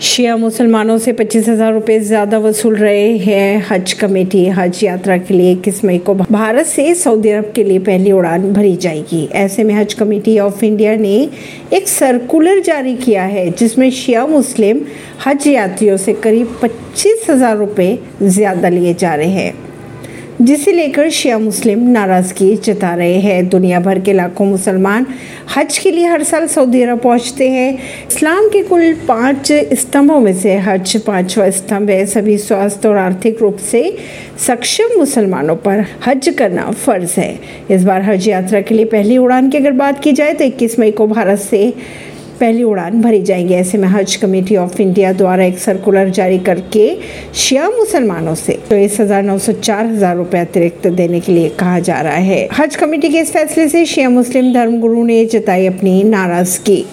शिया मुसलमानों से पच्चीस हज़ार रुपये ज़्यादा वसूल रहे हैं हज कमेटी। हज यात्रा के लिए इक्कीस मई को भारत से सऊदी अरब के लिए पहली उड़ान भरी जाएगी। ऐसे में हज कमेटी ऑफ़ इंडिया ने एक सर्कुलर जारी किया है, जिसमें शिया मुस्लिम हज यात्रियों से करीब पच्चीस हज़ार रुपये ज़्यादा लिए जा रहे हैं। जिसे लेकर शिया मुस्लिम नाराज़गी जता रहे हैं। दुनिया भर के लाखों मुसलमान हज के लिए हर साल सऊदी अरब पहुँचते हैं। इस्लाम के कुल पाँच स्तंभों में से हज पांचवा स्तंभ है। सभी स्वास्थ्य और आर्थिक रूप से सक्षम मुसलमानों पर हज करना फ़र्ज़ है। इस बार हज यात्रा के लिए पहली उड़ान की अगर बात की जाए तो इक्कीस मई को भारत से पहली उड़ान भरी जाएगी। ऐसे में हज कमेटी ऑफ़ इंडिया द्वारा एक सर्कुलर जारी करके शिया मुसलमानों से इस हज़ार नौ सौ चार हज़ार रुपए अतिरिक्त देने के लिए कहा जा रहा है। हज कमेटी के इस फैसले से शिया मुस्लिम धर्मगुरु ने जताई अपनी नाराज़गी।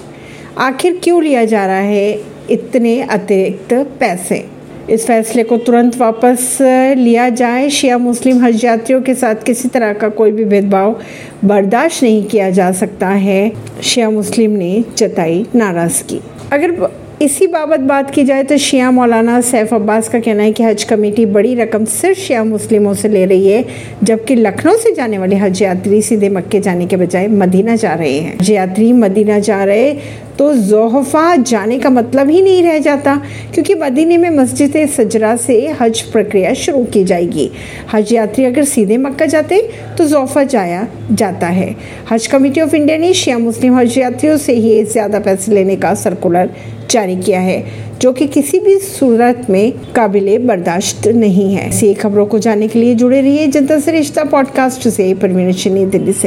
आखिर क्यों लिया जा रहा है इतने अतिरिक्त पैसे? इस फैसले को तुरंत वापस लिया जाए। शिया मुस्लिम हज यात्रियों के साथ किसी तरह का कोई भी भेदभाव बर्दाश्त नहीं किया जा सकता है। शिया मुस्लिम ने जताई नाराज़गी। अगर इसी बाबत बात की जाए तो शिया मौलाना सैफ अब्बास का कहना है कि हज कमेटी बड़ी रकम सिर्फ़ शिया मुस्लिमों से ले रही है, जबकि लखनऊ से जाने वाले हज यात्री सीधे मक्के जाने के बजाय मदीना जा रहे हैं। हज यात्री मदीना जा रहे तो जोहफा जाने का मतलब ही नहीं रह जाता, क्योंकि मदीने में मस्जिद सजरा से हज प्रक्रिया शुरू की जाएगी। हज यात्री अगर सीधे मक्का जाते तो जोहफा जाया जाता है। हज कमेटी ऑफ़ इंडिया ने शिया मुस्लिम हज यात्रियों से ही ज़्यादा पैसे लेने का सर्कुलर जारी किया है, जो कि किसी भी सूरत में काबिल बर्दाश्त नहीं है। ऐसी खबरों को जानने के लिए जुड़े रहिए जनता से रिश्ता पॉडकास्ट से परवीन दिल्ली से।